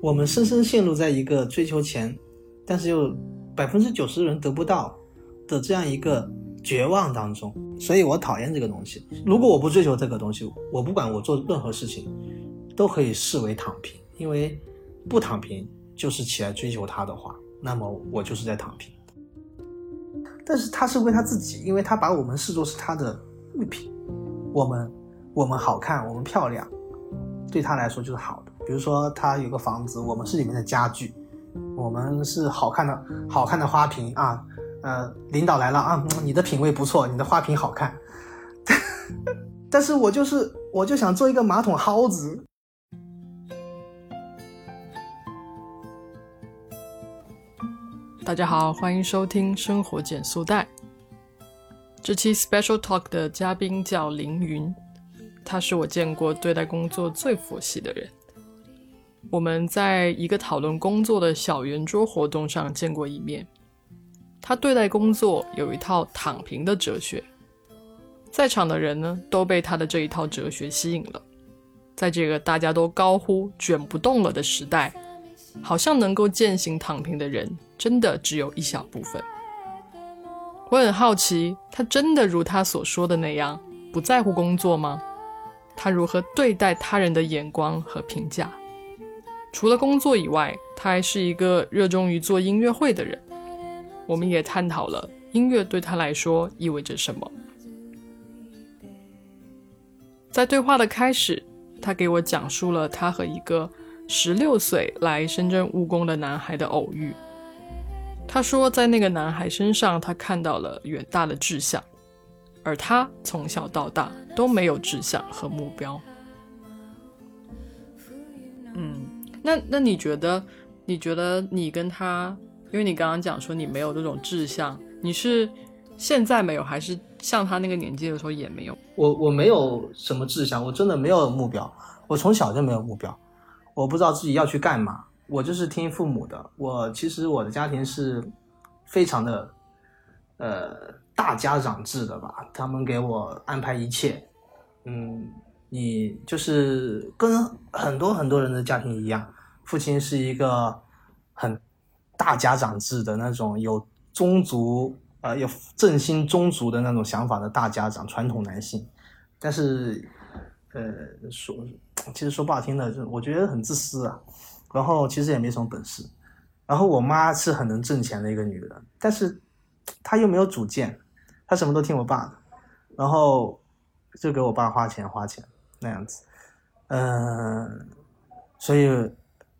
我们深深陷入在一个追求钱，但是又百分之九十人得不到的这样一个绝望当中，所以我讨厌这个东西。如果我不追求这个东西，我不管我做任何事情，都可以视为躺平，因为不躺平就是起来追求它的话，那么我就是在躺平。但是他是为他自己，因为他把我们视作是他的物品，我们我们好看，我们漂亮，对他来说就是好的。比如说他有个房子，我们是里面的家具，我们是好看的好看的花瓶啊，呃，领导来了啊，你的品味不错，你的花瓶好看，但是我就是我就想做一个马桶蒿子。大家好，欢迎收听生活减速带。这期 Special Talk 的嘉宾叫凌云，他是我见过对待工作最佛系的人。我们在一个讨论工作的小圆桌活动上见过一面。他对待工作有一套躺平的哲学，在场的人呢都被他的这一套哲学吸引了。在这个大家都高呼卷不动了的时代。好像能够践行躺平的人，真的只有一小部分。我很好奇，他真的如他所说的那样不在乎工作吗？他如何对待他人的眼光和评价？除了工作以外，他还是一个热衷于做音乐会的人。我们也探讨了音乐对他来说意味着什么。在对话的开始，他给我讲述了他和一个。十六岁来深圳务工的男孩的偶遇，他说，在那个男孩身上，他看到了远大的志向，而他从小到大都没有志向和目标。嗯，那那你觉得，你觉得你跟他，因为你刚刚讲说你没有这种志向，你是现在没有，还是像他那个年纪的时候也没有？我我没有什么志向，我真的没有目标，我从小就没有目标。我不知道自己要去干嘛，我就是听父母的。我其实我的家庭是非常的，呃，大家长制的吧。他们给我安排一切，嗯，你就是跟很多很多人的家庭一样，父亲是一个很大家长制的那种有宗族，呃，有振兴宗族的那种想法的大家长，传统男性。但是，呃，说。其实说不好听的，就我觉得很自私啊，然后其实也没什么本事，然后我妈是很能挣钱的一个女人，但是她又没有主见，她什么都听我爸的，然后就给我爸花钱花钱那样子，嗯，所以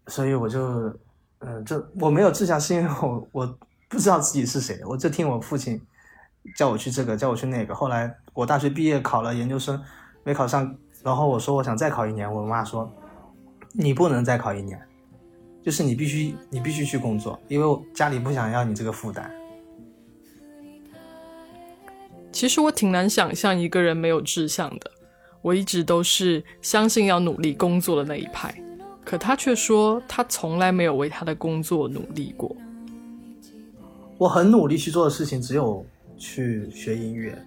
所以我就嗯，这我没有志向，是因为我我不知道自己是谁，我就听我父亲叫我去这个，叫我去那个，后来我大学毕业考了研究生，没考上。然后我说我想再考一年，我妈说，你不能再考一年，就是你必须你必须去工作，因为家里不想要你这个负担。其实我挺难想象一个人没有志向的，我一直都是相信要努力工作的那一派，可他却说他从来没有为他的工作努力过。我很努力去做的事情只有去学音乐，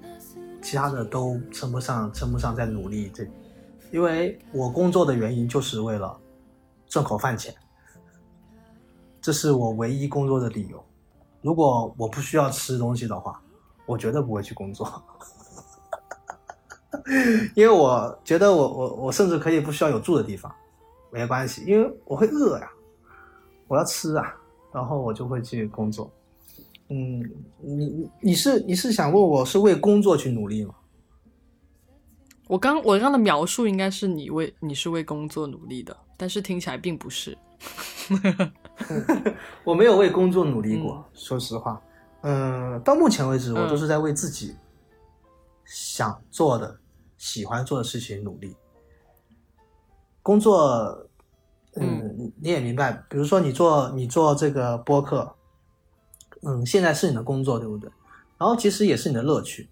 其他的都称不上称不上在努力这。因为我工作的原因就是为了挣口饭钱，这是我唯一工作的理由。如果我不需要吃东西的话，我绝对不会去工作。因为我觉得我我我甚至可以不需要有住的地方，没关系，因为我会饿呀，我要吃啊，然后我就会去工作。嗯，你你是你是想问我是为工作去努力吗？我刚我刚的描述应该是你为你是为工作努力的，但是听起来并不是。我没有为工作努力过，说实话。嗯，到目前为止，我都是在为自己想做的、喜欢做的事情努力。工作，嗯，你也明白，比如说你做你做这个播客，嗯，现在是你的工作，对不对？然后其实也是你的乐趣，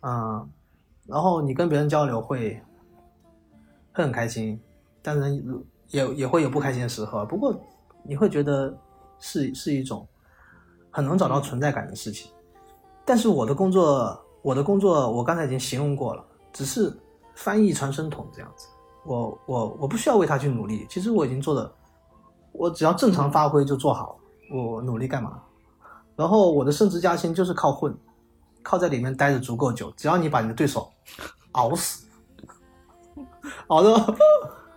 啊。然后你跟别人交流会会很开心，当然也也会有不开心的时候。不过你会觉得是是一种很能找到存在感的事情。但是我的工作，我的工作，我刚才已经形容过了，只是翻译传声筒这样子。我我我不需要为他去努力，其实我已经做的我只要正常发挥就做好，我努力干嘛？然后我的升职加薪就是靠混，靠在里面待着足够久，只要你把你的对手熬死，熬到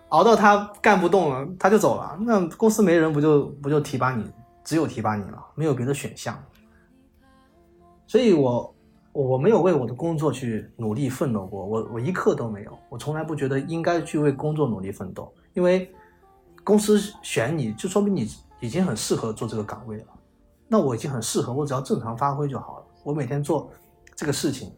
熬到他干不动了，他就走了，那公司没人不就不就提拔你，只有提拔你了，没有别的选项。所以我我没有为我的工作去努力奋斗过，我我一刻都没有，我从来不觉得应该去为工作努力奋斗，因为公司选你就说明你已经很适合做这个岗位了。那我已经很适合，我只要正常发挥就好了。我每天做这个事情，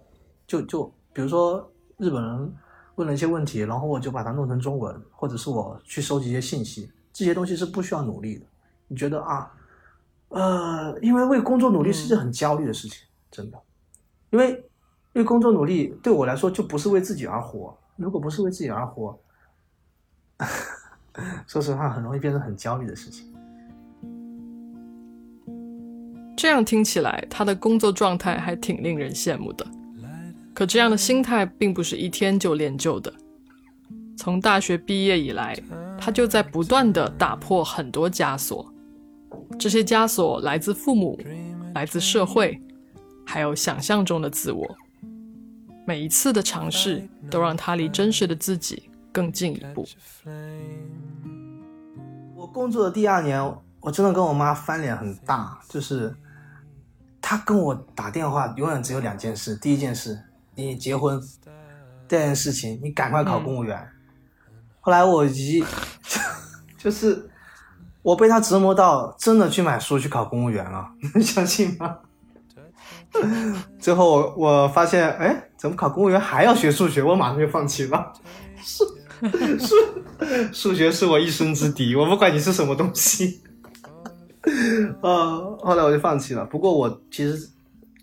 就就比如说日本人问了一些问题，然后我就把它弄成中文，或者是我去收集一些信息，这些东西是不需要努力的。你觉得啊？呃，因为为工作努力是一件很焦虑的事情，真的。因为因为工作努力对我来说就不是为自己而活。如果不是为自己而活，说实话，很容易变成很焦虑的事情。这样听起来，他的工作状态还挺令人羡慕的。可这样的心态并不是一天就练就的。从大学毕业以来，他就在不断的打破很多枷锁。这些枷锁来自父母，来自社会，还有想象中的自我。每一次的尝试，都让他离真实的自己更进一步。我工作的第二年，我真的跟我妈翻脸很大，就是。她跟我打电话，永远只有两件事：第一件事，你结婚；第二件事情，你赶快考公务员。后来我一 就是我被她折磨到，真的去买书去考公务员了，你能相信吗？最后我我发现，哎，怎么考公务员还要学数学？我马上就放弃了。数数数学是我一生之敌，我不管你是什么东西。呃，后来我就放弃了。不过我其实，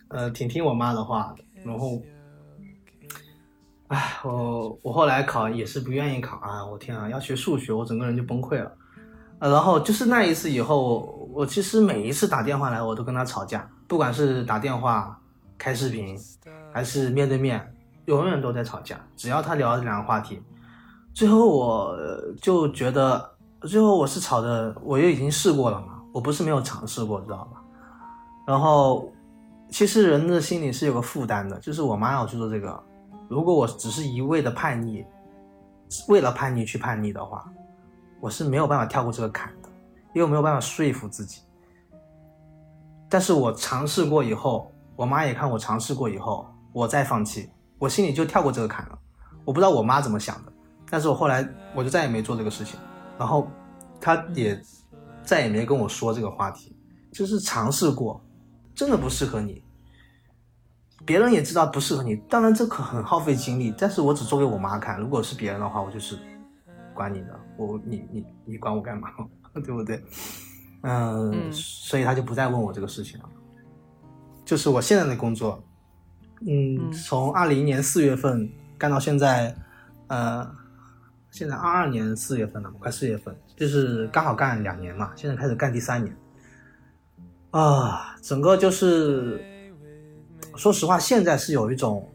呃，挺听我妈的话的。然后，哎，我我后来考也是不愿意考啊！我天啊，要学数学，我整个人就崩溃了。呃，然后就是那一次以后，我其实每一次打电话来，我都跟他吵架，不管是打电话、开视频，还是面对面，永远都在吵架。只要他聊这两个话题，最后我就觉得，最后我是吵的，我又已经试过了嘛。我不是没有尝试过，知道吧？然后，其实人的心里是有个负担的，就是我妈要去做这个。如果我只是一味的叛逆，为了叛逆去叛逆的话，我是没有办法跳过这个坎的，因为我没有办法说服自己。但是我尝试过以后，我妈也看我尝试过以后，我再放弃，我心里就跳过这个坎了。我不知道我妈怎么想的，但是我后来我就再也没做这个事情。然后，她也。再也没跟我说这个话题，就是尝试过，真的不适合你。别人也知道不适合你，当然这可很耗费精力，但是我只做给我妈看。如果是别人的话，我就是管你的，我你你你管我干嘛，对不对？嗯，所以他就不再问我这个事情了。就是我现在的工作，嗯，从二零年四月份干到现在，呃。现在二二年四月份了，快四月份，就是刚好干两年嘛。现在开始干第三年，啊，整个就是，说实话，现在是有一种，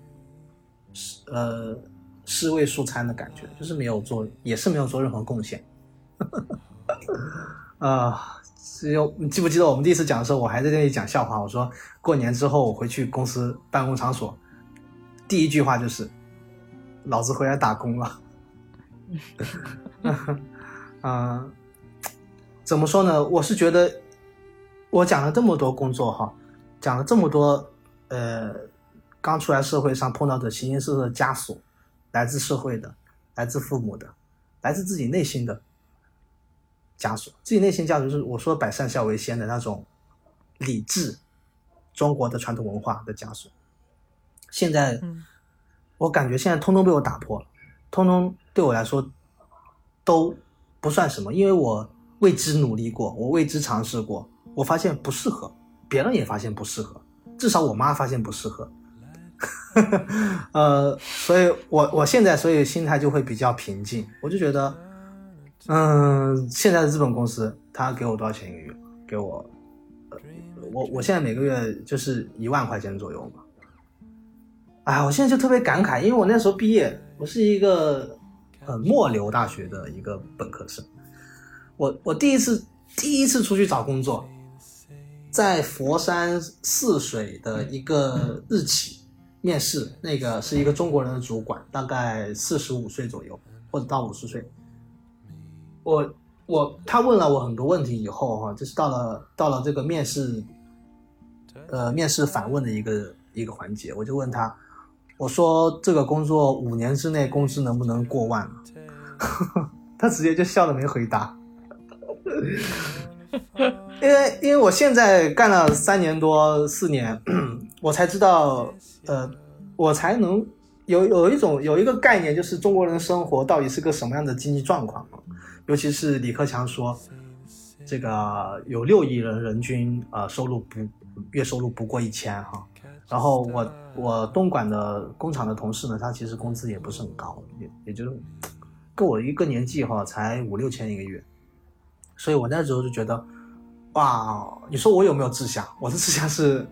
呃，尸位素餐的感觉，就是没有做，也是没有做任何贡献。啊，只有你记不记得我们第一次讲的时候，我还在那里讲笑话，我说过年之后我回去公司办公场所，第一句话就是，老子回来打工了。嗯，怎么说呢？我是觉得，我讲了这么多工作哈，讲了这么多，呃，刚出来社会上碰到的形形色色的枷锁，来自社会的，来自父母的，来自自己内心的枷锁。自己内心枷锁就是我说“百善孝为先”的那种理智，中国的传统文化的枷锁。现在，我感觉现在通通被我打破了。通通对我来说都不算什么，因为我为之努力过，我为之尝试过，我发现不适合，别人也发现不适合，至少我妈发现不适合。呃，所以我我现在所以心态就会比较平静，我就觉得，嗯，现在的日本公司他给我多少钱一个月？给我，呃我我现在每个月就是一万块钱左右嘛。哎，我现在就特别感慨，因为我那时候毕业。我是一个呃末流大学的一个本科生，我我第一次第一次出去找工作，在佛山泗水的一个日企面试，那个是一个中国人的主管，大概四十五岁左右或者到五十岁。我我他问了我很多问题以后哈，就是到了到了这个面试，呃，面试反问的一个一个环节，我就问他，我说这个工作五年之内工资能不能过万？他直接就笑了没回答。因为因为我现在干了三年多四年，我才知道，呃，我才能有有一种有一个概念，就是中国人生活到底是个什么样的经济状况。尤其是李克强说，这个有六亿人人均呃收入不月收入不过一千哈。然后我我东莞的工厂的同事呢，他其实工资也不是很高，也也就跟我一个年纪哈，才五六千一个月。所以我那时候就觉得，哇，你说我有没有志向？我的志向是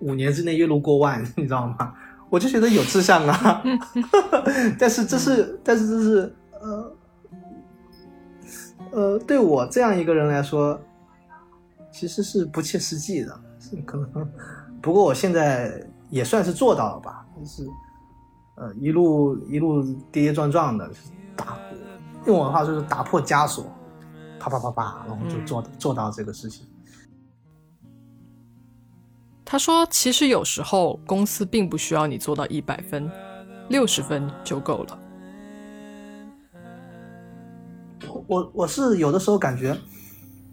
五年之内月入过万，你知道吗？我就觉得有志向啊。但是这是，但是这是，呃，呃，对我这样一个人来说，其实是不切实际的，是可能。不过我现在也算是做到了吧，就是，呃，一路一路跌跌撞撞的打，用我的话就是打破枷锁。啪啪啪啪，然后就做做到这个事情。他说：“其实有时候公司并不需要你做到一百分，六十分就够了。”我我是有的时候感觉，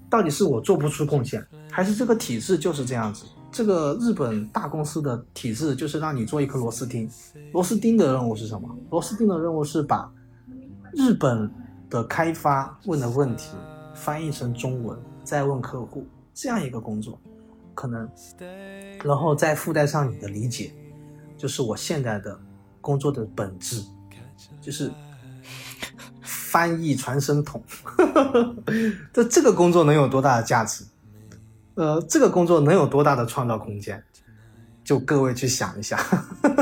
到底是我做不出贡献，还是这个体制就是这样子？这个日本大公司的体制就是让你做一颗螺丝钉，螺丝钉的任务是什么？螺丝钉的任务是把日本的开发问的问题。翻译成中文，再问客户这样一个工作，可能，然后再附带上你的理解，就是我现在的工作的本质，就是翻译传声筒。这这个工作能有多大的价值？呃，这个工作能有多大的创造空间？就各位去想一下。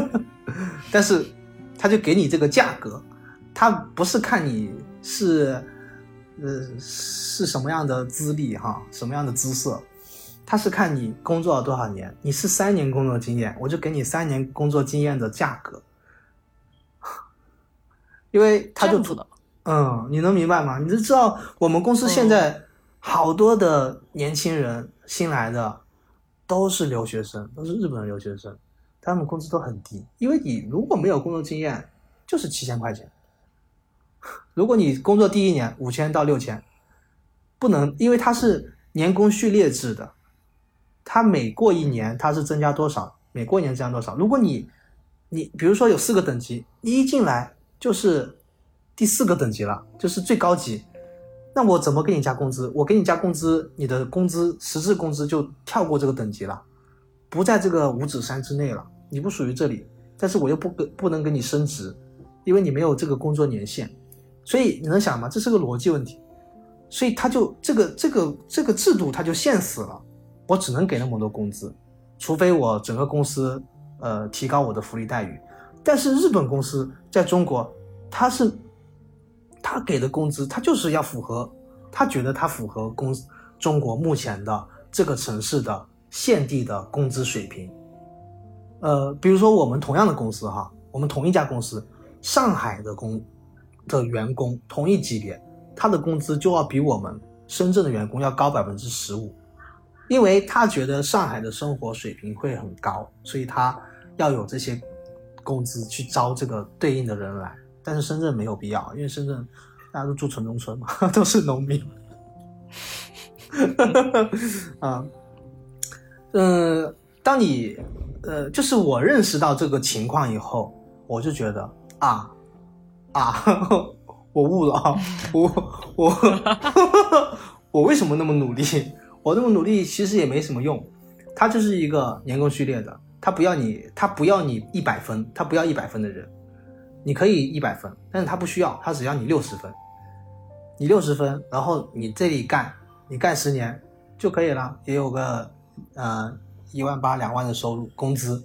但是他就给你这个价格，他不是看你是。呃，是什么样的资历哈？什么样的姿色？他是看你工作了多少年。你是三年工作经验，我就给你三年工作经验的价格。因为他就嗯，你能明白吗？你就知道我们公司现在好多的年轻人新来的都是留学生，都是日本的留学生，他们工资都很低。因为你如果没有工作经验，就是七千块钱。如果你工作第一年五千到六千，不能，因为它是年工序列制的，它每过一年它是增加多少，每过一年增加多少。如果你，你比如说有四个等级，你一进来就是第四个等级了，就是最高级，那我怎么给你加工资？我给你加工资，你的工资实质工资就跳过这个等级了，不在这个五指山之内了，你不属于这里，但是我又不给不能给你升职，因为你没有这个工作年限。所以你能想吗？这是个逻辑问题，所以他就这个这个这个制度他就限死了，我只能给那么多工资，除非我整个公司呃提高我的福利待遇。但是日本公司在中国，它是他给的工资，他就是要符合，他觉得他符合公中国目前的这个城市的现地的工资水平。呃，比如说我们同样的公司哈，我们同一家公司，上海的工。的员工同一级别，他的工资就要比我们深圳的员工要高百分之十五，因为他觉得上海的生活水平会很高，所以他要有这些工资去招这个对应的人来。但是深圳没有必要，因为深圳大家都住城中村嘛，都是农民。啊，嗯，当你呃，就是我认识到这个情况以后，我就觉得啊。啊，我悟了啊！我我 我为什么那么努力？我那么努力其实也没什么用。他就是一个年功序列的，他不要你，他不要你一百分，他不要一百分的人。你可以一百分，但是他不需要，他只要你六十分。你六十分，然后你这里干，你干十年就可以了，也有个呃一万八两万的收入工资，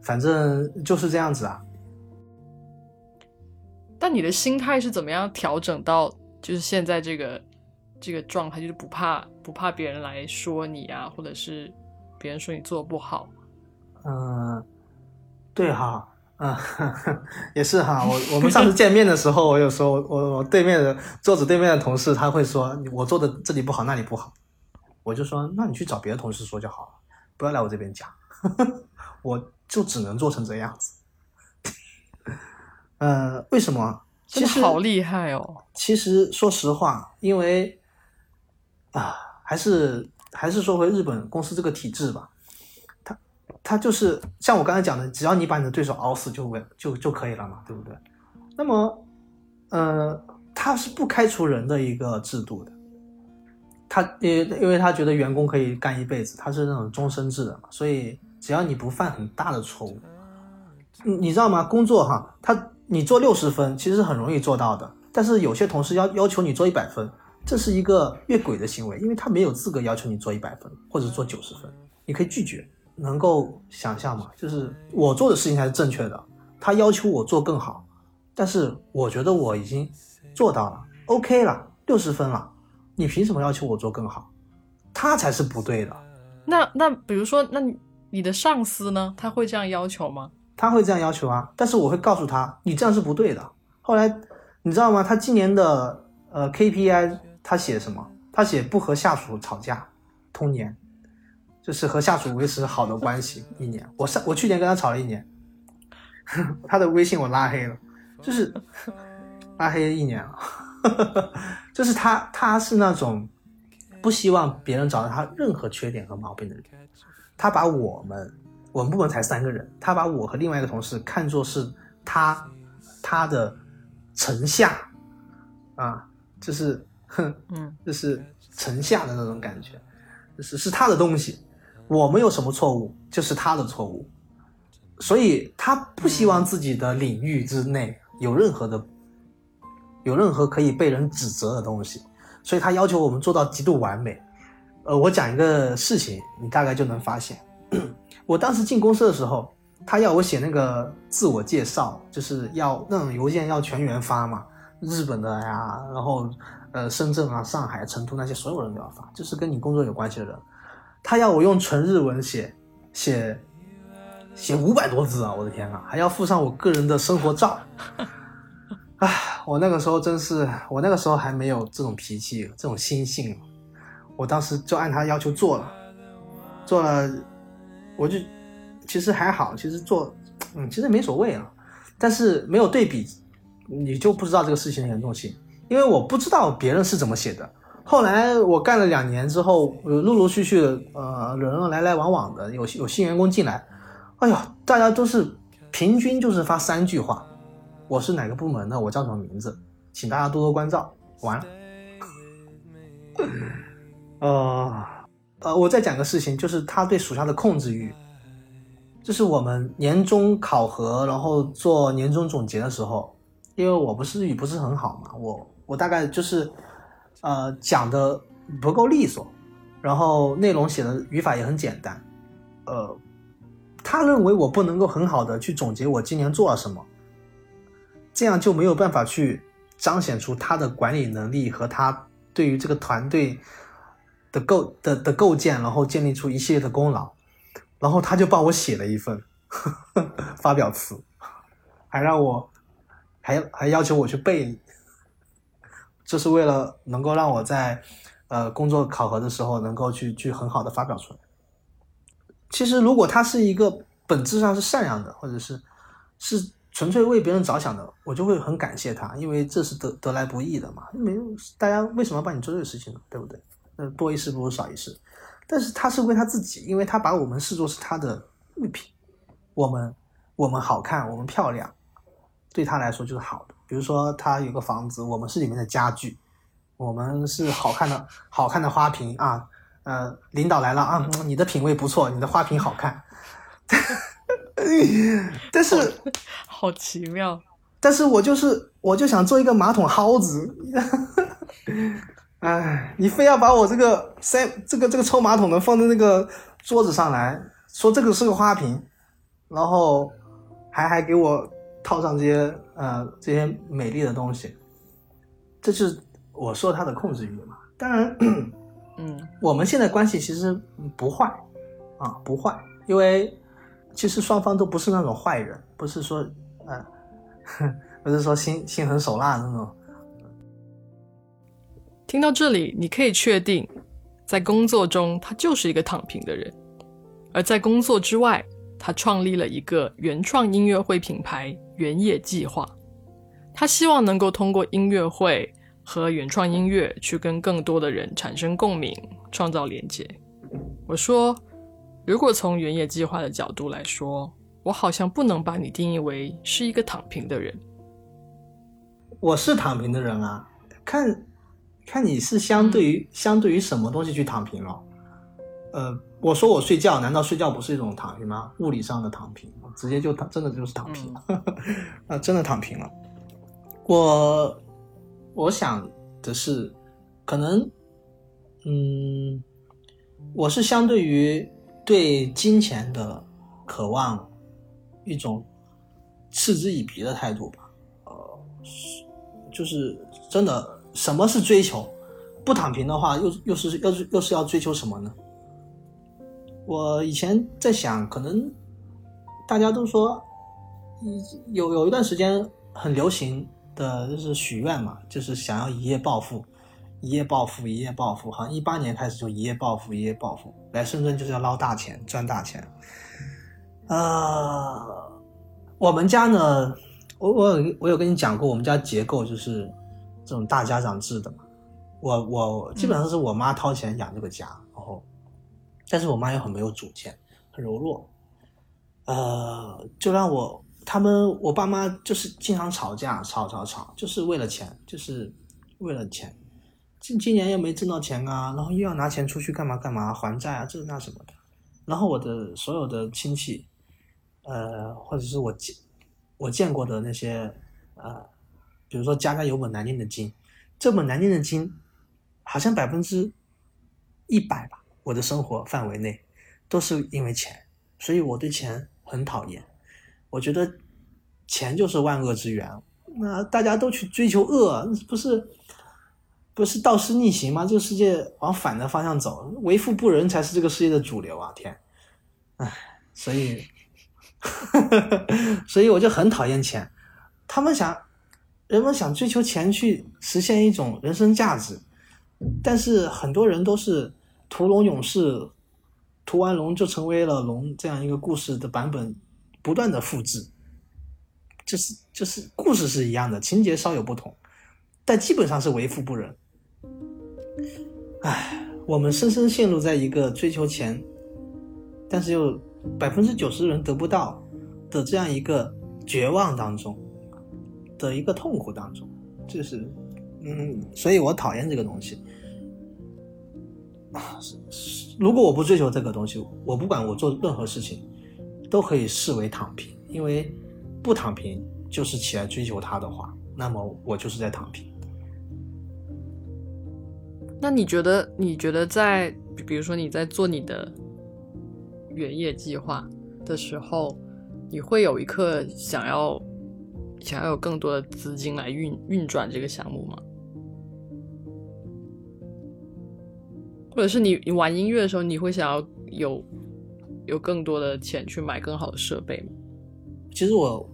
反正就是这样子啊。但你的心态是怎么样调整到就是现在这个这个状态，就是不怕不怕别人来说你啊，或者是别人说你做的不好。嗯，对哈，嗯，也是哈。我我们上次见面的时候，我有时候我我对面的桌子对面的同事他会说我做的这里不好那里不好，我就说那你去找别的同事说就好了，不要来我这边讲，我就只能做成这样子。呃，为什么？其实好厉害哦。其实说实话，因为啊，还是还是说回日本公司这个体制吧。他就是像我刚才讲的，只要你把你的对手熬死就为就就可以了嘛，对不对？那么，呃，他是不开除人的一个制度的。他因因为他觉得员工可以干一辈子，他是那种终身制的嘛，所以只要你不犯很大的错误，你你知道吗？工作哈，他。你做六十分其实很容易做到的，但是有些同事要要求你做一百分，这是一个越轨的行为，因为他没有资格要求你做一百分或者做九十分，你可以拒绝。能够想象吗？就是我做的事情才是正确的，他要求我做更好，但是我觉得我已经做到了，OK 了，六十分了，你凭什么要求我做更好？他才是不对的。那那比如说，那你的上司呢？他会这样要求吗？他会这样要求啊，但是我会告诉他，你这样是不对的。后来你知道吗？他今年的呃 KPI 他写什么？他写不和下属吵架，通年，就是和下属维持好的关系一年。我上我去年跟他吵了一年，他的微信我拉黑了，就是拉黑一年了，就是他他是那种不希望别人找到他任何缺点和毛病的人，他把我们。我们部门才三个人，他把我和另外一个同事看作是他他的臣下啊，就是哼，嗯，就是臣下的那种感觉，就是是他的东西，我们有什么错误就是他的错误，所以他不希望自己的领域之内有任何的有任何可以被人指责的东西，所以他要求我们做到极度完美。呃，我讲一个事情，你大概就能发现。我当时进公司的时候，他要我写那个自我介绍，就是要那种邮件要全员发嘛，日本的呀，然后呃深圳啊、上海、成都那些所有人都要发，就是跟你工作有关系的人。他要我用纯日文写，写写五百多字啊！我的天啊，还要附上我个人的生活照。唉，我那个时候真是，我那个时候还没有这种脾气、这种心性，我当时就按他要求做了，做了。我就其实还好，其实做，嗯，其实没所谓啊。但是没有对比，你就不知道这个事情的严重性。因为我不知道别人是怎么写的。后来我干了两年之后，陆陆续续的，呃，人来来往往的，有有新员工进来，哎呦，大家都是平均就是发三句话：我是哪个部门的，我叫什么名字，请大家多多关照。完了，呃。呃，我再讲个事情，就是他对属下的控制欲。就是我们年终考核，然后做年终总结的时候，因为我不是日语不是很好嘛，我我大概就是，呃，讲的不够利索，然后内容写的语法也很简单，呃，他认为我不能够很好的去总结我今年做了什么，这样就没有办法去彰显出他的管理能力和他对于这个团队。的构的的构建，然后建立出一系列的功劳，然后他就帮我写了一份 发表词，还让我还还要求我去背，这是为了能够让我在呃工作考核的时候能够去去很好的发表出来。其实如果他是一个本质上是善良的，或者是是纯粹为别人着想的，我就会很感谢他，因为这是得得来不易的嘛，没有大家为什么要帮你做这个事情呢？对不对？那，多一事不如少一事，但是他是为他自己，因为他把我们视作是他的物品，我们我们好看，我们漂亮，对他来说就是好的。比如说他有个房子，我们是里面的家具，我们是好看的好看的花瓶啊，呃，领导来了啊，你的品味不错，你的花瓶好看，但是好奇妙，但是我就是我就想做一个马桶蒿子。哎，你非要把我这个塞这个这个抽马桶的放在那个桌子上来说这个是个花瓶，然后还还给我套上这些呃这些美丽的东西，这是我说他的控制欲嘛？当然，嗯 我们现在关系其实不坏啊，不坏，因为其实双方都不是那种坏人，不是说呃，不是说心心狠手辣那种。听到这里，你可以确定，在工作中他就是一个躺平的人，而在工作之外，他创立了一个原创音乐会品牌“原野计划”。他希望能够通过音乐会和原创音乐去跟更多的人产生共鸣，创造连接。我说，如果从原野计划的角度来说，我好像不能把你定义为是一个躺平的人。我是躺平的人啊，看看你是相对于、相对于什么东西去躺平了。呃，我说我睡觉，难道睡觉不是一种躺平吗？物理上的躺平，直接就躺，真的就是躺平了，啊，真的躺平了。我我想的是，可能，嗯，我是相对于对金钱的渴望一种嗤之以鼻的态度吧。呃，是就是真的，什么是追求？不躺平的话，又又是又是又是要追求什么呢？我以前在想，可能大家都说，有有一段时间很流行的就是许愿嘛，就是想要一夜暴富，一夜暴富，一夜暴富。好像一八年开始就一夜暴富，一夜暴富，来深圳就是要捞大钱，赚大钱。呃，我们家呢，我我我有跟你讲过，我们家结构就是这种大家长制的嘛。我我基本上是我妈掏钱养这个家，但是我妈又很没有主见，很柔弱，呃，就让我他们我爸妈就是经常吵架，吵吵吵，就是为了钱，就是为了钱。今今年又没挣到钱啊，然后又要拿钱出去干嘛干嘛还债啊，这那什么的。然后我的所有的亲戚，呃，或者是我见我见过的那些呃，比如说家家有本难念的经，这本难念的经，好像百分之一百吧，我的生活范围内都是因为钱，所以我对钱很讨厌。我觉得钱就是万恶之源，那大家都去追求恶，不是不是道失逆行吗？这个世界往反的方向走，为富不仁才是这个世界的主流啊！天，唉，所以，所以我就很讨厌钱。他们想，人们想追求钱去实现一种人生价值，但是很多人都是屠龙勇士，屠完龙就成为了龙这样一个故事的版本，不断的复制，就是就是故事是一样的，情节稍有不同，但基本上是为富不仁。唉，我们深深陷入在一个追求钱，但是又百分之九十人得不到的这样一个绝望当中的一个痛苦当中，就是，嗯，所以我讨厌这个东西。是如果我不追求这个东西，我不管我做任何事情，都可以视为躺平，因为不躺平就是起来追求它的话，那么我就是在躺平。那你觉得？你觉得在比比如说你在做你的原业计划的时候，你会有一刻想要想要有更多的资金来运运转这个项目吗？或者是你你玩音乐的时候，你会想要有有更多的钱去买更好的设备吗？其实我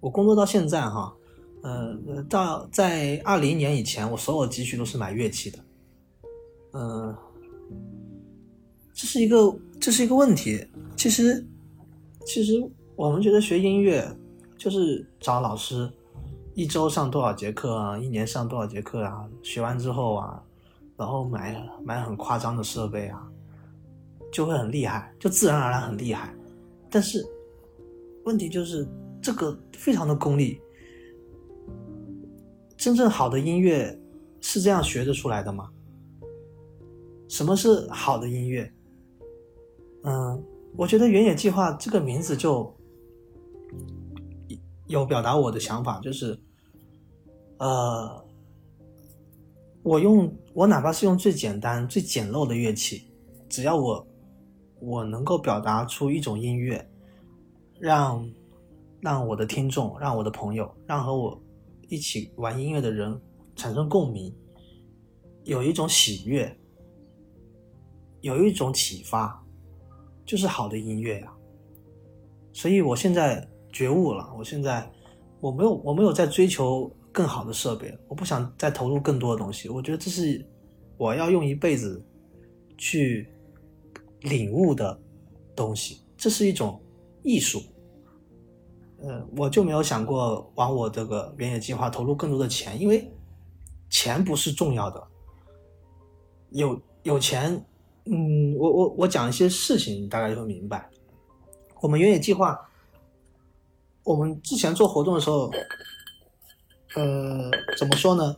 我工作到现在哈，呃，到在二零年以前，我所有积蓄都是买乐器的，呃，这是一个这是一个问题。其实其实我们觉得学音乐就是找老师，一周上多少节课啊，一年上多少节课啊，学完之后啊，然后买买很夸张的设备啊，就会很厉害，就自然而然很厉害。但是问题就是这个非常的功利。真正好的音乐是这样学得出来的吗？什么是好的音乐？嗯，我觉得“原野计划”这个名字就有表达我的想法，就是，呃，我用我哪怕是用最简单、最简陋的乐器，只要我我能够表达出一种音乐，让让我的听众、让我的朋友、让和我一起玩音乐的人产生共鸣，有一种喜悦，有一种启发，就是好的音乐呀。所以我现在觉悟了，我现在我没有我没有在追求更好的设备，我不想再投入更多的东西。我觉得这是我要用一辈子去领悟的东西，这是一种艺术。呃，我就没有想过往我这个原野计划投入更多的钱，因为钱不是重要的。有有钱，嗯，我我我讲一些事情，大概就会明白。我们原野计划，我们之前做活动的时候，呃，怎么说呢？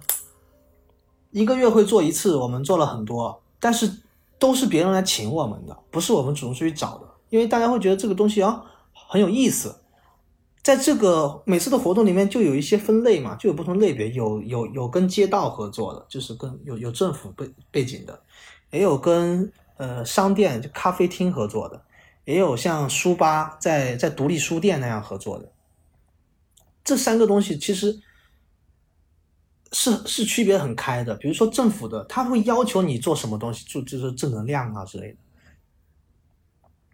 一个月会做一次，我们做了很多，但是都是别人来请我们的，不是我们主动出去找的，因为大家会觉得这个东西啊很有意思。在这个每次的活动里面，就有一些分类嘛，就有不同类别，有有有跟街道合作的，就是跟有有政府背背景的，也有跟呃商店就咖啡厅合作的，也有像书吧在在独立书店那样合作的。这三个东西其实是是区别很开的。比如说政府的，他会要求你做什么东西，就就是正能量啊之类的，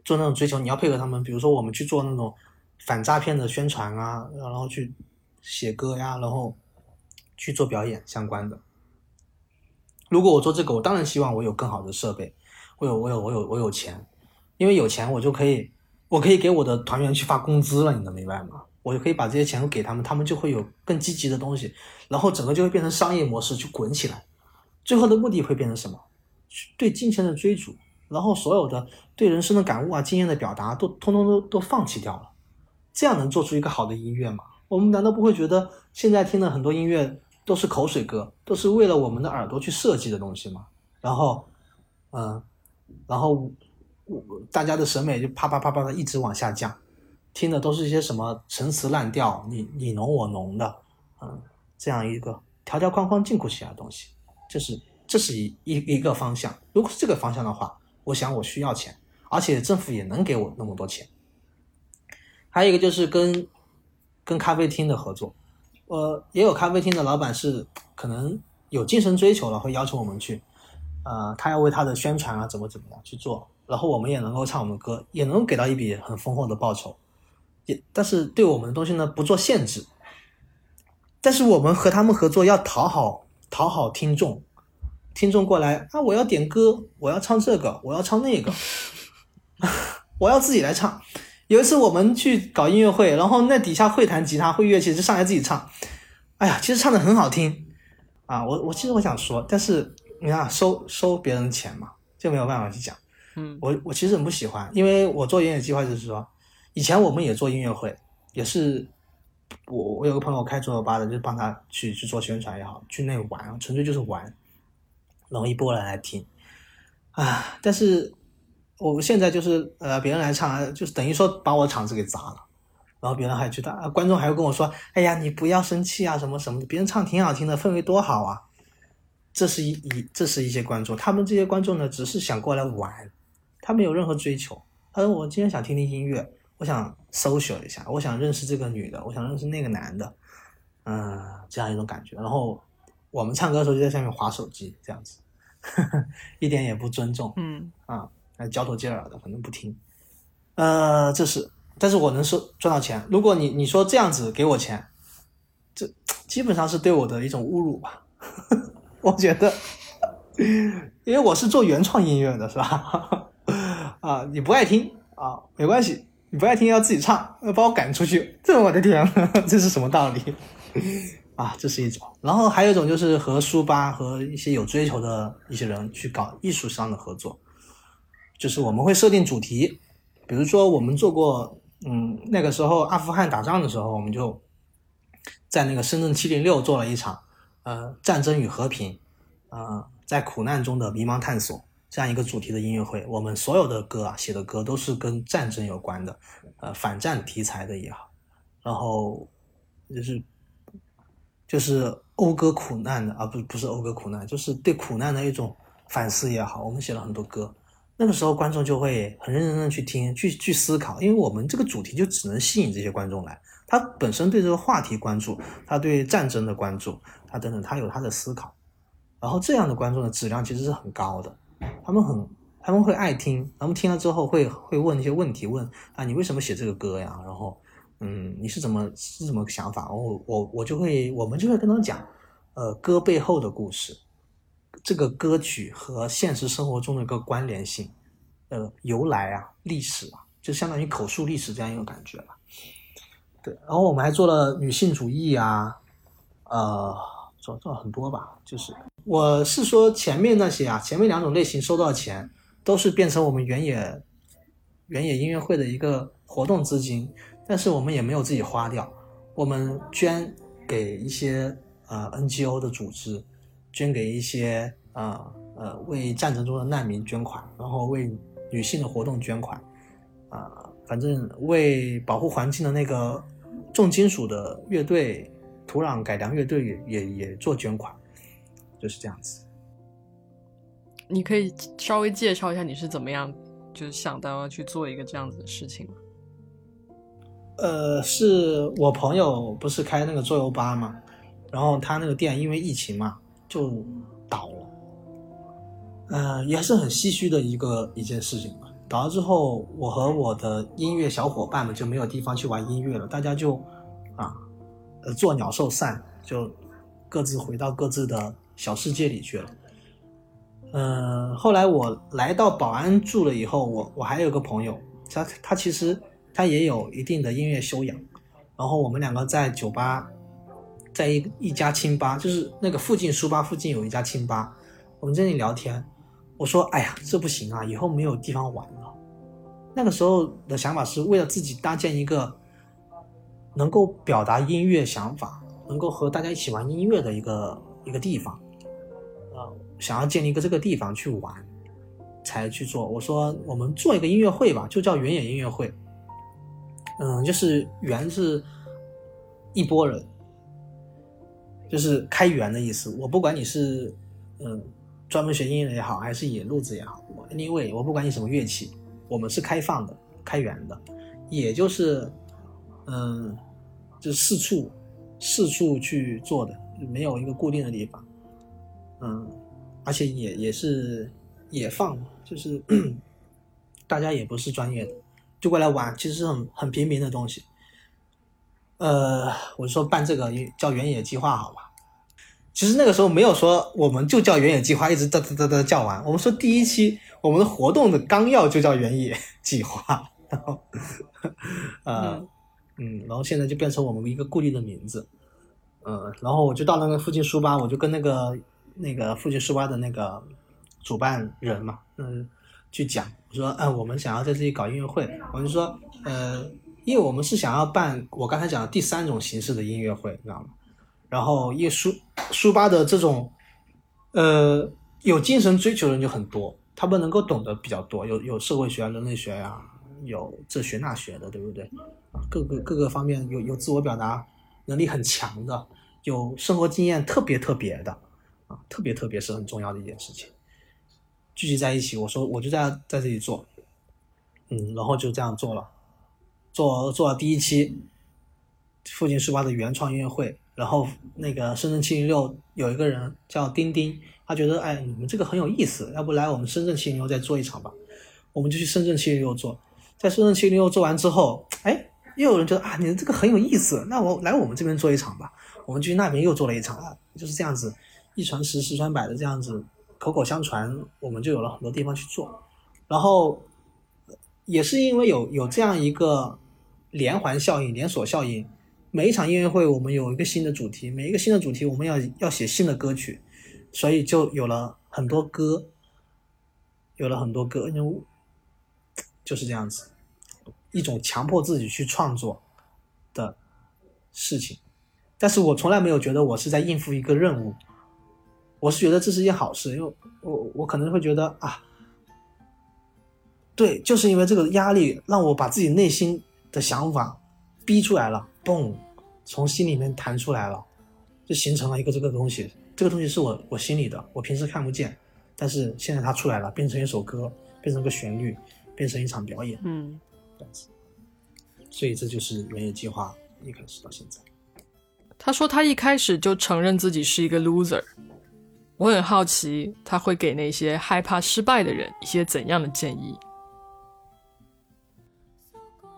做那种追求，你要配合他们。比如说我们去做那种。反诈骗的宣传啊，然后去写歌呀，然后去做表演相关的。如果我做这个，我当然希望我有更好的设备，我有我有我有我有钱，因为有钱我就可以，我可以给我的团员去发工资了，你能明白吗？我就可以把这些钱给他们，他们就会有更积极的东西，然后整个就会变成商业模式去滚起来。最后的目的会变成什么？对金钱的追逐，然后所有的对人生的感悟啊、经验的表达都通通都都放弃掉了。这样能做出一个好的音乐吗？我们难道不会觉得现在听的很多音乐都是口水歌，都是为了我们的耳朵去设计的东西吗？然后，嗯，然后我大家的审美就啪啪啪啪的一直往下降，听的都是一些什么陈词滥调，你你侬我侬的，嗯，这样一个条条框框禁锢起来的东西，这是这是一一一个方向。如果是这个方向的话，我想我需要钱，而且政府也能给我那么多钱。还有一个就是跟跟咖啡厅的合作，呃，也有咖啡厅的老板是可能有精神追求了，会要求我们去，呃，他要为他的宣传啊怎么怎么样去做，然后我们也能够唱我们歌，也能给到一笔很丰厚的报酬，也但是对我们的东西呢不做限制，但是我们和他们合作要讨好讨好听众，听众过来啊，我要点歌，我要唱这个，我要唱那个，我要自己来唱。有一次我们去搞音乐会，然后那底下会弹吉他、会乐器，就上来自己唱。哎呀，其实唱的很好听啊！我我其实我想说，但是你看收收别人的钱嘛，就没有办法去讲。嗯，我我其实很不喜欢，因为我做音乐计划就是说，以前我们也做音乐会，也是我我有个朋友开桌游吧的，就帮他去去做宣传也好，去那玩，纯粹就是玩，然后一波人来听啊，但是。我现在就是呃，别人来唱，就是等于说把我场子给砸了，然后别人还觉得啊，观众还会跟我说，哎呀，你不要生气啊，什么什么的，别人唱挺好听的，氛围多好啊。这是一一，这是一些观众，他们这些观众呢，只是想过来玩，他没有任何追求。他说我今天想听听音乐，我想 social 一下，我想认识这个女的，我想认识那个男的，嗯，这样一种感觉。然后我们唱歌的时候就在下面划手机，这样子，一点也不尊重，嗯啊。交头接耳的，反正不听。呃，这是，但是我能收赚到钱。如果你你说这样子给我钱，这基本上是对我的一种侮辱吧？我觉得，因为我是做原创音乐的，是吧？啊，你不爱听啊，没关系，你不爱听要自己唱，要把我赶出去，这我的天，这是什么道理？啊，这是一种。然后还有一种就是和书吧和一些有追求的一些人去搞艺术上的合作。就是我们会设定主题，比如说我们做过，嗯，那个时候阿富汗打仗的时候，我们就在那个深圳七零六做了一场，呃，战争与和平，呃，在苦难中的迷茫探索这样一个主题的音乐会。我们所有的歌啊，写的歌都是跟战争有关的，呃，反战题材的也好，然后就是就是讴歌苦难的，啊，不不是讴歌苦难，就是对苦难的一种反思也好，我们写了很多歌。那个时候观众就会很认真的去听、去去思考，因为我们这个主题就只能吸引这些观众来。他本身对这个话题关注，他对战争的关注，他等等，他有他的思考。然后这样的观众的质量其实是很高的，他们很他们会爱听，他们听了之后会会问一些问题，问啊你为什么写这个歌呀？然后嗯你是怎么是怎么个想法？我我我就会我们就会跟他们讲，呃歌背后的故事，这个歌曲和现实生活中的一个关联性，呃由来啊历史啊，就相当于口述历史这样一个感觉吧。对，然后我们还做了女性主义啊，呃。做做了很多吧，就是我是说前面那些啊，前面两种类型收到的钱都是变成我们原野原野音乐会的一个活动资金，但是我们也没有自己花掉，我们捐给一些呃 NGO 的组织，捐给一些呃呃为战争中的难民捐款，然后为女性的活动捐款，啊，反正为保护环境的那个重金属的乐队。土壤改良乐队也也也做捐款，就是这样子。你可以稍微介绍一下你是怎么样，就是想到要去做一个这样子的事情吗？呃，是我朋友不是开那个桌游吧嘛，然后他那个店因为疫情嘛就倒了，嗯，也是很唏嘘的一个一件事情吧。倒了之后，我和我的音乐小伙伴们就没有地方去玩音乐了，大家就啊。呃，做鸟兽散，就各自回到各自的小世界里去了。嗯，后来我来到宝安住了以后，我我还有个朋友，他他其实他也有一定的音乐修养。然后我们两个在酒吧，在一一家清吧，就是那个附近书吧附近有一家清吧，我们在那里聊天。我说：“哎呀，这不行啊，以后没有地方玩了。”那个时候的想法是为了自己搭建一个。能够表达音乐想法，能够和大家一起玩音乐的一个一个地方，想要建立一个这个地方去玩，才去做。我说我们做一个音乐会吧，就叫原野音乐会。嗯，就是原是一拨人，就是开源的意思。我不管你是嗯专门学音乐也好，还是野路子也好，anyway，我不管你什么乐器，我们是开放的、开源的，也就是。嗯，就四处四处去做的，没有一个固定的地方。嗯，而且也也是也放，就是 大家也不是专业的，就过来玩，其实是很很平民的东西。呃，我说办这个叫原野计划，好吧？其实那个时候没有说我们就叫原野计划，一直嘚嘚嘚嘚叫完。我们说第一期我们的活动的纲要就叫原野计划，然后呃。嗯，然后现在就变成我们一个固定的名字，嗯，然后我就到那个附近书吧，我就跟那个那个附近书吧的那个主办人嘛，嗯，去讲，我说，嗯，我们想要在这里搞音乐会，我就说，呃，因为我们是想要办我刚才讲的第三种形式的音乐会，你知道吗？然后因为书书吧的这种，呃，有精神追求的人就很多，他们能够懂得比较多，有有社会学啊、人类学呀。有这学那学的，对不对？各个各个方面有有自我表达能力很强的，有生活经验特别特别的，特别特别是很重要的一件事情。聚集在一起，我说我就在在这里做，嗯，然后就这样做了，做做了第一期附近书吧的原创音乐会，然后那个深圳七零六有一个人叫丁丁，他觉得哎你们这个很有意思，要不来我们深圳七零六再做一场吧，我们就去深圳七零六做。在深圳七零六做完之后，哎，又有人觉得啊，你这个很有意思，那我来我们这边做一场吧。我们去那边又做了一场啊，就是这样子，一传十，十传百的这样子，口口相传，我们就有了很多地方去做。然后也是因为有有这样一个连环效应、连锁效应，每一场音乐会我们有一个新的主题，每一个新的主题我们要要写新的歌曲，所以就有了很多歌，有了很多歌，因为就是这样子。一种强迫自己去创作的事情，但是我从来没有觉得我是在应付一个任务，我是觉得这是一件好事，因为我我可能会觉得啊，对，就是因为这个压力让我把自己内心的想法逼出来了，嘣，从心里面弹出来了，就形成了一个这个东西，这个东西是我我心里的，我平时看不见，但是现在它出来了，变成一首歌，变成个旋律，变成一场表演，嗯。这样子所以这就是原野计划一开始到现在。他说他一开始就承认自己是一个 loser。我很好奇他会给那些害怕失败的人一些怎样的建议。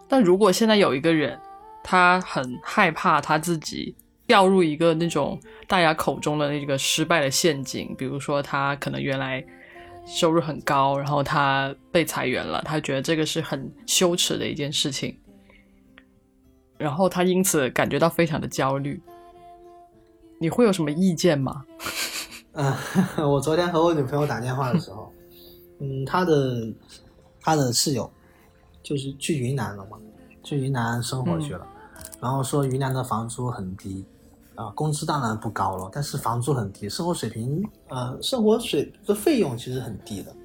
但如果现在有一个人，他很害怕他自己掉入一个那种大家口中的那个失败的陷阱，比如说他可能原来收入很高，然后他被裁员了，他觉得这个是很羞耻的一件事情，然后他因此感觉到非常的焦虑。你会有什么意见吗？嗯，我昨天和我女朋友打电话的时候，嗯，她的她的室友就是去云南了嘛，去云南生活去了，然后说云南的房租很低，啊，工资当然不高了，但是房租很低，生活水平呃，生活水的费用其实很低的。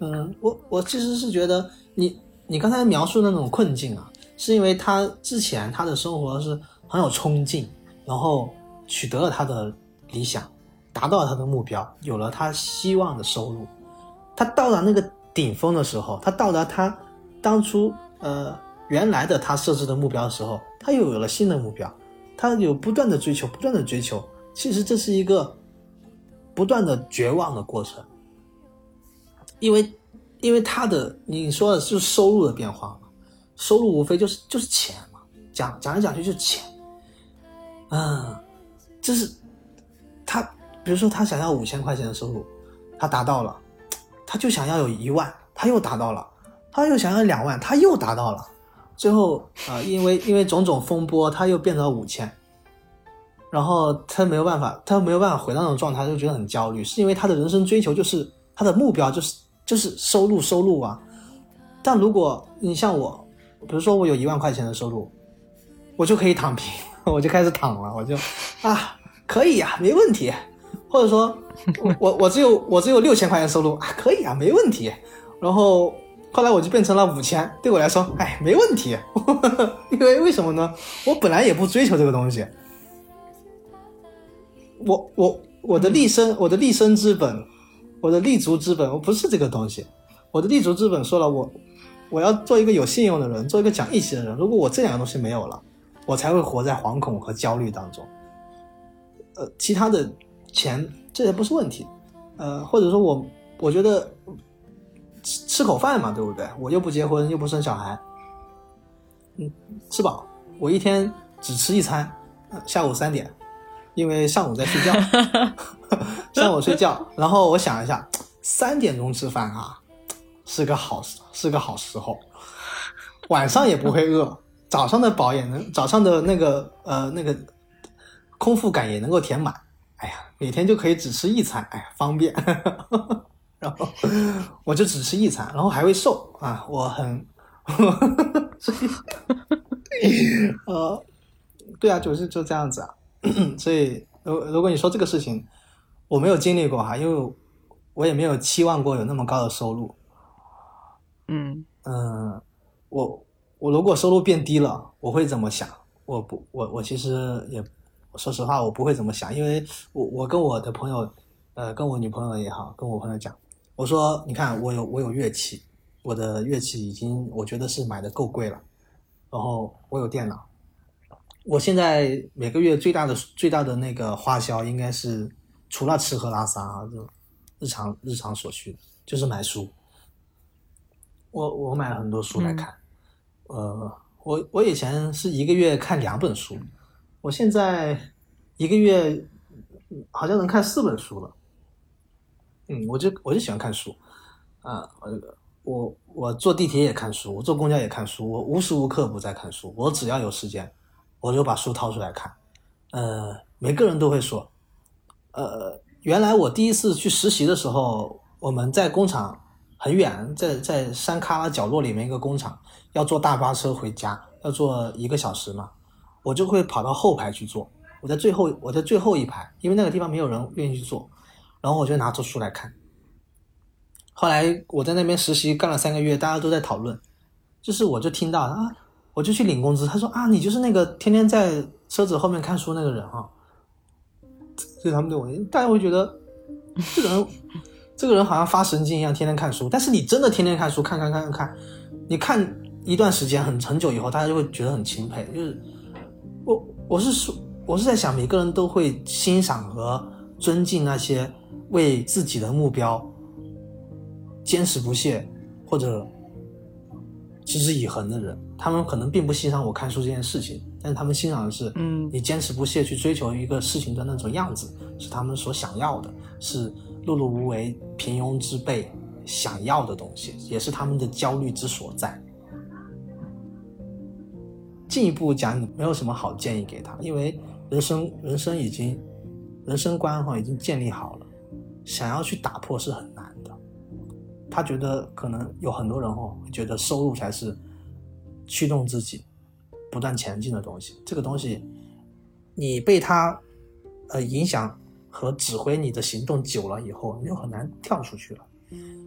嗯，我我其实是觉得你你刚才描述那种困境啊，是因为他之前他的生活是很有冲劲，然后取得了他的理想，达到他的目标，有了他希望的收入。他到达那个顶峰的时候，他到达他当初呃原来的他设置的目标的时候，他又有了新的目标，他有不断的追求，不断的追求。其实这是一个不断的绝望的过程，因为因为他的你说的是收入的变化嘛，收入无非就是就是钱嘛，讲讲来讲去就是钱，嗯，就是他比如说他想要五千块钱的收入，他达到了。他就想要有一万，他又达到了；他又想要两万，他又达到了。最后啊、呃，因为因为种种风波，他又变成了五千。然后他没有办法，他没有办法回到那种状态，就觉得很焦虑，是因为他的人生追求就是他的目标就是就是收入收入啊。但如果你像我，比如说我有一万块钱的收入，我就可以躺平，我就开始躺了，我就啊可以呀、没问题。或者说，我我我只有我只有六千块钱收入啊，可以啊，没问题。然后后来我就变成了五千，对我来说，哎，没问题。因为为什么呢？我本来也不追求这个东西。我我我的立身我的立身之本，我的立足之本，我不是这个东西。我的立足之本说了，我我要做一个有信用的人，做一个讲义气的人。如果我这两个东西没有了，我才会活在惶恐和焦虑当中。呃，其他的。钱这也不是问题，呃，或者说我我觉得吃吃口饭嘛，对不对？我又不结婚，又不生小孩，嗯，吃饱。我一天只吃一餐，下午三点，因为上午在睡觉，上午睡觉。然后我想一下，三点钟吃饭啊，是个好是个好时候，晚上也不会饿，早上的饱也能，早上的那个呃那个空腹感也能够填满。每天就可以只吃一餐，哎呀，方便。然后我就只吃一餐，然后还会瘦啊，我很，所以呃，对啊，就是就这样子啊。所以如如果你说这个事情，我没有经历过哈，因为我也没有期望过有那么高的收入。嗯嗯，我我如果收入变低了，我会怎么想？我不，我我其实也。说实话，我不会怎么想，因为我我跟我的朋友，呃，跟我女朋友也好，跟我朋友讲，我说，你看我有我有乐器，我的乐器已经我觉得是买的够贵了，然后我有电脑，我现在每个月最大的最大的那个花销应该是除了吃喝拉撒啊，就日常日常所需，就是买书，我我买了很多书来看，嗯、呃，我我以前是一个月看两本书。我现在一个月好像能看四本书了，嗯，我就我就喜欢看书，啊，我我坐地铁也看书，我坐公交也看书，我无时无刻不在看书，我只要有时间，我就把书掏出来看。呃，每个人都会说，呃，原来我第一次去实习的时候，我们在工厂很远，在在山旮旯角落里面一个工厂，要坐大巴车回家，要坐一个小时嘛。我就会跑到后排去坐，我在最后，我在最后一排，因为那个地方没有人愿意去坐，然后我就拿出书来看。后来我在那边实习干了三个月，大家都在讨论，就是我就听到啊，我就去领工资，他说啊，你就是那个天天在车子后面看书那个人啊，所以他们对我，大家会觉得这个人，这个人好像发神经一样，天天看书。但是你真的天天看书，看看看看看，你看一段时间很很久以后，大家就会觉得很钦佩，就是。我我是说，我是在想，每个人都会欣赏和尊敬那些为自己的目标坚持不懈或者持之以恒的人，他们可能并不欣赏我看书这件事情，但是他们欣赏的是，嗯你坚持不懈去追求一个事情的那种样子，是他们所想要的，是碌碌无为、平庸之辈想要的东西，也是他们的焦虑之所在。进一步讲，你没有什么好建议给他，因为人生人生已经人生观哈已经建立好了，想要去打破是很难的。他觉得可能有很多人哦，觉得收入才是驱动自己不断前进的东西。这个东西，你被他呃影响和指挥你的行动久了以后，你就很难跳出去了。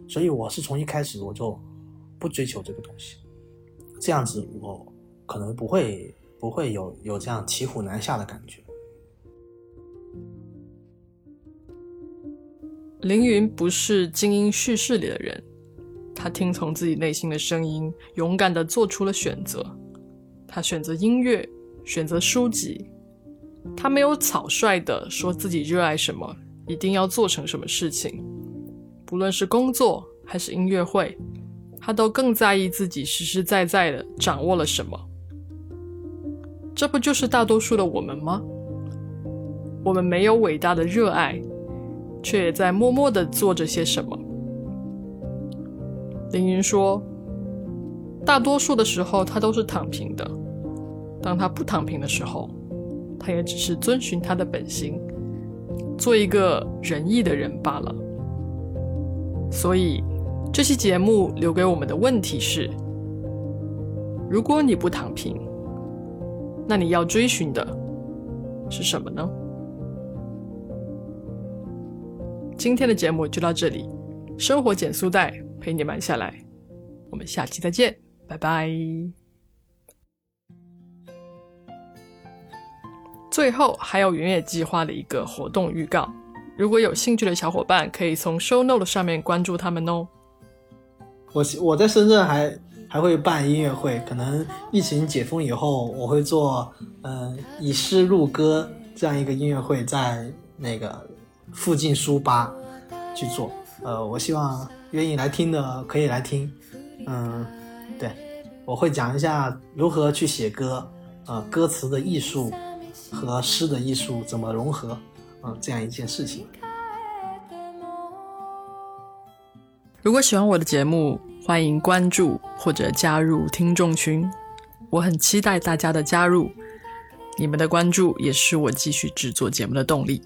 所以我是从一开始我就不追求这个东西，这样子我可能不会不会有有这样骑虎难下的感觉。凌云不是精英叙事里的人，他听从自己内心的声音，勇敢的做出了选择。他选择音乐，选择书籍。他没有草率的说自己热爱什么，一定要做成什么事情。不论是工作还是音乐会，他都更在意自己实实在在的掌握了什么。这不就是大多数的我们吗？我们没有伟大的热爱。却也在默默的做着些什么。凌云说：“大多数的时候，他都是躺平的。当他不躺平的时候，他也只是遵循他的本心，做一个仁义的人罢了。所以，这期节目留给我们的问题是：如果你不躺平，那你要追寻的是什么呢？”今天的节目就到这里，生活减速带陪你慢下来，我们下期再见，拜拜。最后还有原野计划的一个活动预告，如果有兴趣的小伙伴，可以从 Show Note 上面关注他们哦。我我在深圳还还会办音乐会，可能疫情解封以后，我会做嗯、以诗入歌这样一个音乐会，在那个附近书吧去做。呃，我希望愿意来听的可以来听。嗯，对，我会讲一下如何去写歌，呃，歌词的艺术和诗的艺术怎么融合，嗯、这样一件事情。如果喜欢我的节目，欢迎关注或者加入听众群，我很期待大家的加入，你们的关注也是我继续制作节目的动力。